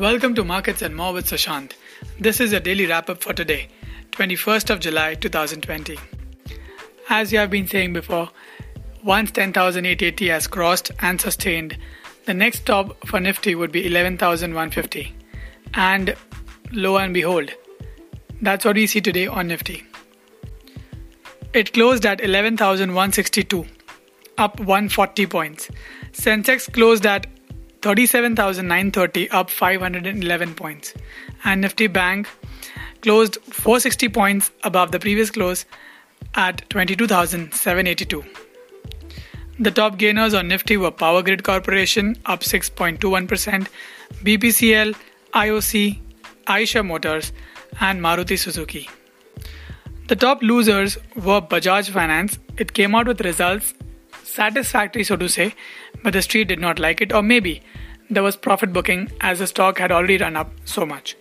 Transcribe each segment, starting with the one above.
Welcome to Markets and More with Sushant. This is a daily wrap up for today, 21st of July 2020. As you have been saying before, once 10,880 has crossed and sustained, the next stop for Nifty would be 11,150. And lo and behold, that's what we see today on Nifty. It closed at 11,162, up 140 points. Sensex closed at 37,930, up 511 points. And Nifty Bank closed 460 points above the previous close at 22,782. The top gainers on Nifty were Power Grid Corporation up 6.21%, BPCL, IOC, Eicher Motors, and Maruti Suzuki. The top losers were Bajaj Finance. It came out with results satisfactory, so to say, but the street did not like it, or maybe there was profit booking as the stock had already run up so much.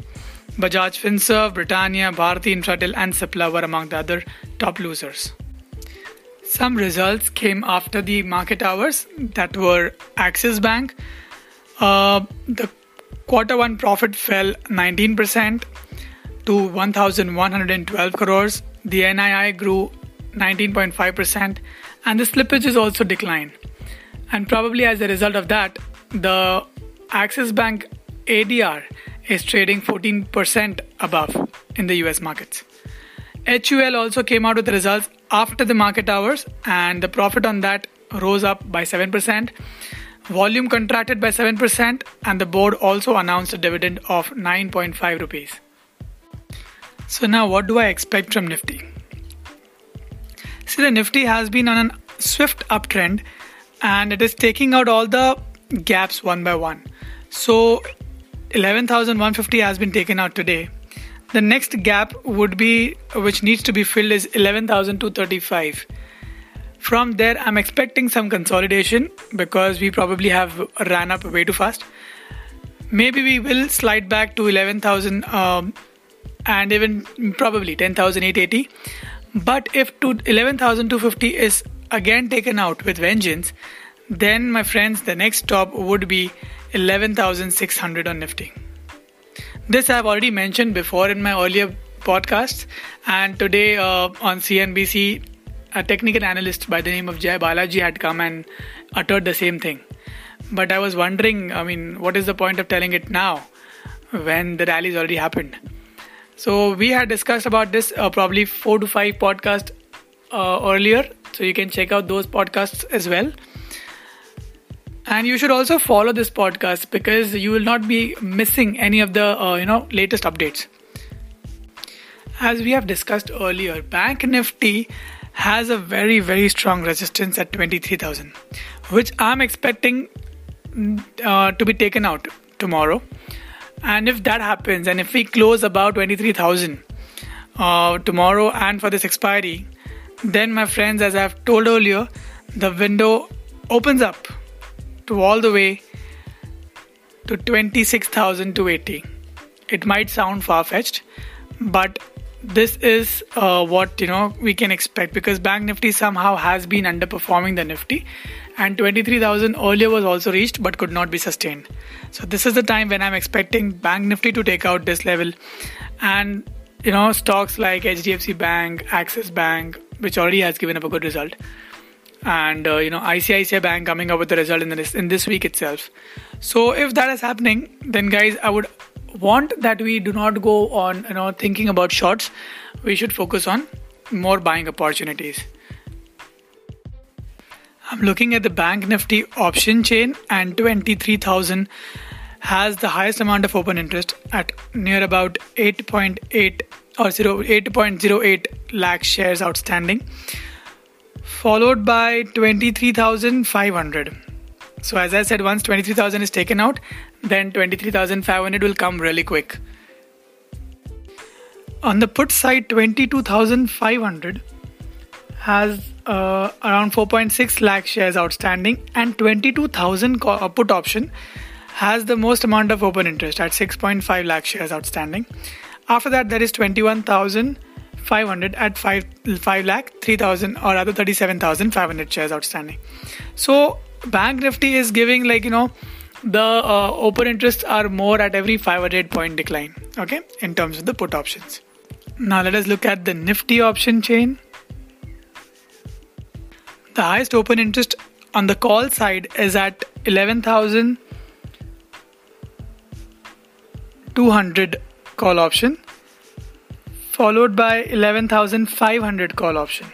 Bajaj Finserv, Britannia, Bharti Infratel, and Cipla were among the other top losers. Some results came after the market hours that were Axis Bank. Uh, the quarter one profit fell 19% to 1,112 crores. The NII grew 19.5%, and the slippages also declined. And probably as a result of that, the Axis Bank ADR is trading 14% above in the US markets. HUL also came out with the results after the market hours, and the profit on that rose up by 7%. Volume contracted by 7%, and the board also announced a dividend of 9.5 rupees. So, now what do I expect from Nifty? The Nifty has been on a swift uptrend and it is taking out all the gaps one by one. So, 11,150 has been taken out today. The next gap would be which needs to be filled is 11235 from there i'm expecting some consolidation because we probably have ran up way too fast. Maybe we will slide back to 11000 um, and even probably 10880 but if to 11250 is again taken out with vengeance then my friends the next stop would be 11600 on nifty this I've already mentioned before in my earlier podcasts, and today uh, on CNBC, a technical analyst by the name of Jay Balaji had come and uttered the same thing. But I was wondering, I mean, what is the point of telling it now when the rally's already happened? So we had discussed about this uh, probably four to five podcasts uh, earlier, so you can check out those podcasts as well. And you should also follow this podcast because you will not be missing any of the uh, you know latest updates. As we have discussed earlier, Bank Nifty has a very very strong resistance at 23,000, which I'm expecting uh, to be taken out tomorrow. And if that happens, and if we close about 23,000 uh, tomorrow and for this expiry, then my friends, as I've told earlier, the window opens up to all the way to 26,280. It might sound far fetched, but this is uh, what you know we can expect because bank nifty somehow has been underperforming the nifty and 23000 earlier was also reached but could not be sustained so this is the time when i'm expecting bank nifty to take out this level and you know stocks like hdfc bank axis bank which already has given up a good result and uh, you know ICICI Bank coming up with the result in this in this week itself. So if that is happening, then guys, I would want that we do not go on you know thinking about shorts. We should focus on more buying opportunities. I'm looking at the Bank Nifty option chain, and 23,000 has the highest amount of open interest at near about 8.8 or 0, 8.08 lakh shares outstanding followed by 23,500. So, as I said, once 23,000 is taken out, then 23,500 will come really quick. On the put side, 22,500 has uh, around 4.6 lakh shares outstanding, and 22,000 uh, put option has the most amount of open interest at 6.5 lakh shares outstanding. After that, there is 21,500 at 5 5 lakh 3000 or rather 37500 shares outstanding so bank nifty is giving like you know the uh, open interests are more at every 500 point decline okay in terms of the put options. Now let us look at the nifty option chain. The highest open interest on the call side is at 11200 call option followed by 11500 call option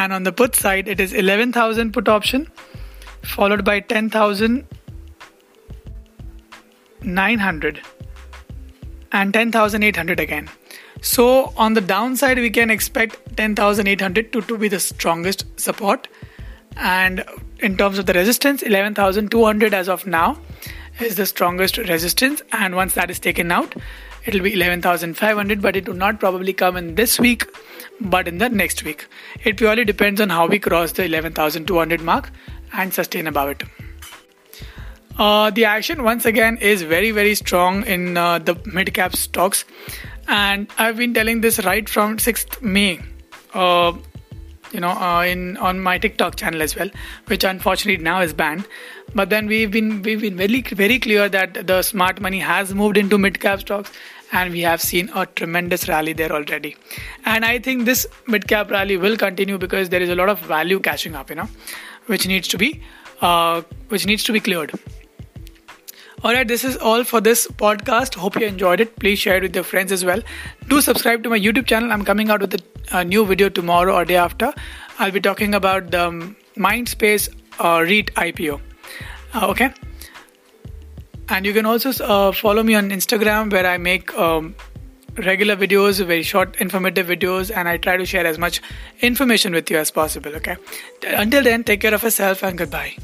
and on the put side it is 11000 put option followed by 10,900 and 10,800 again. So on the downside, we can expect 10,800 to, to be the strongest support. And in terms of the resistance, 11,200 as of now is the strongest resistance. And once that is taken out, it will be 11,500, but it will not probably come in this week, but in the next week. It purely depends on how we cross the 11,200 mark and sustain above it. Uh, the action once again is very very strong in uh, the mid cap stocks, and I've been telling this right from 6th May. Uh, you know, uh, in on my TikTok channel as well, which unfortunately now is banned. But then we've been we've been very very clear that the smart money has moved into mid cap stocks, and we have seen a tremendous rally there already. And I think this mid cap rally will continue because there is a lot of value catching up. You know, which needs to be uh, which needs to be cleared. All right, this is all for this podcast. Hope you enjoyed it. Please share it with your friends as well. Do subscribe to my YouTube channel. I'm coming out with a, a new video tomorrow or day after. I'll be talking about the Mindspace uh, REIT IPO. Uh, okay. And you can also uh, follow me on Instagram where I make um, regular videos, very short, informative videos, and I try to share as much information with you as possible. Okay. Until then, take care of yourself and goodbye.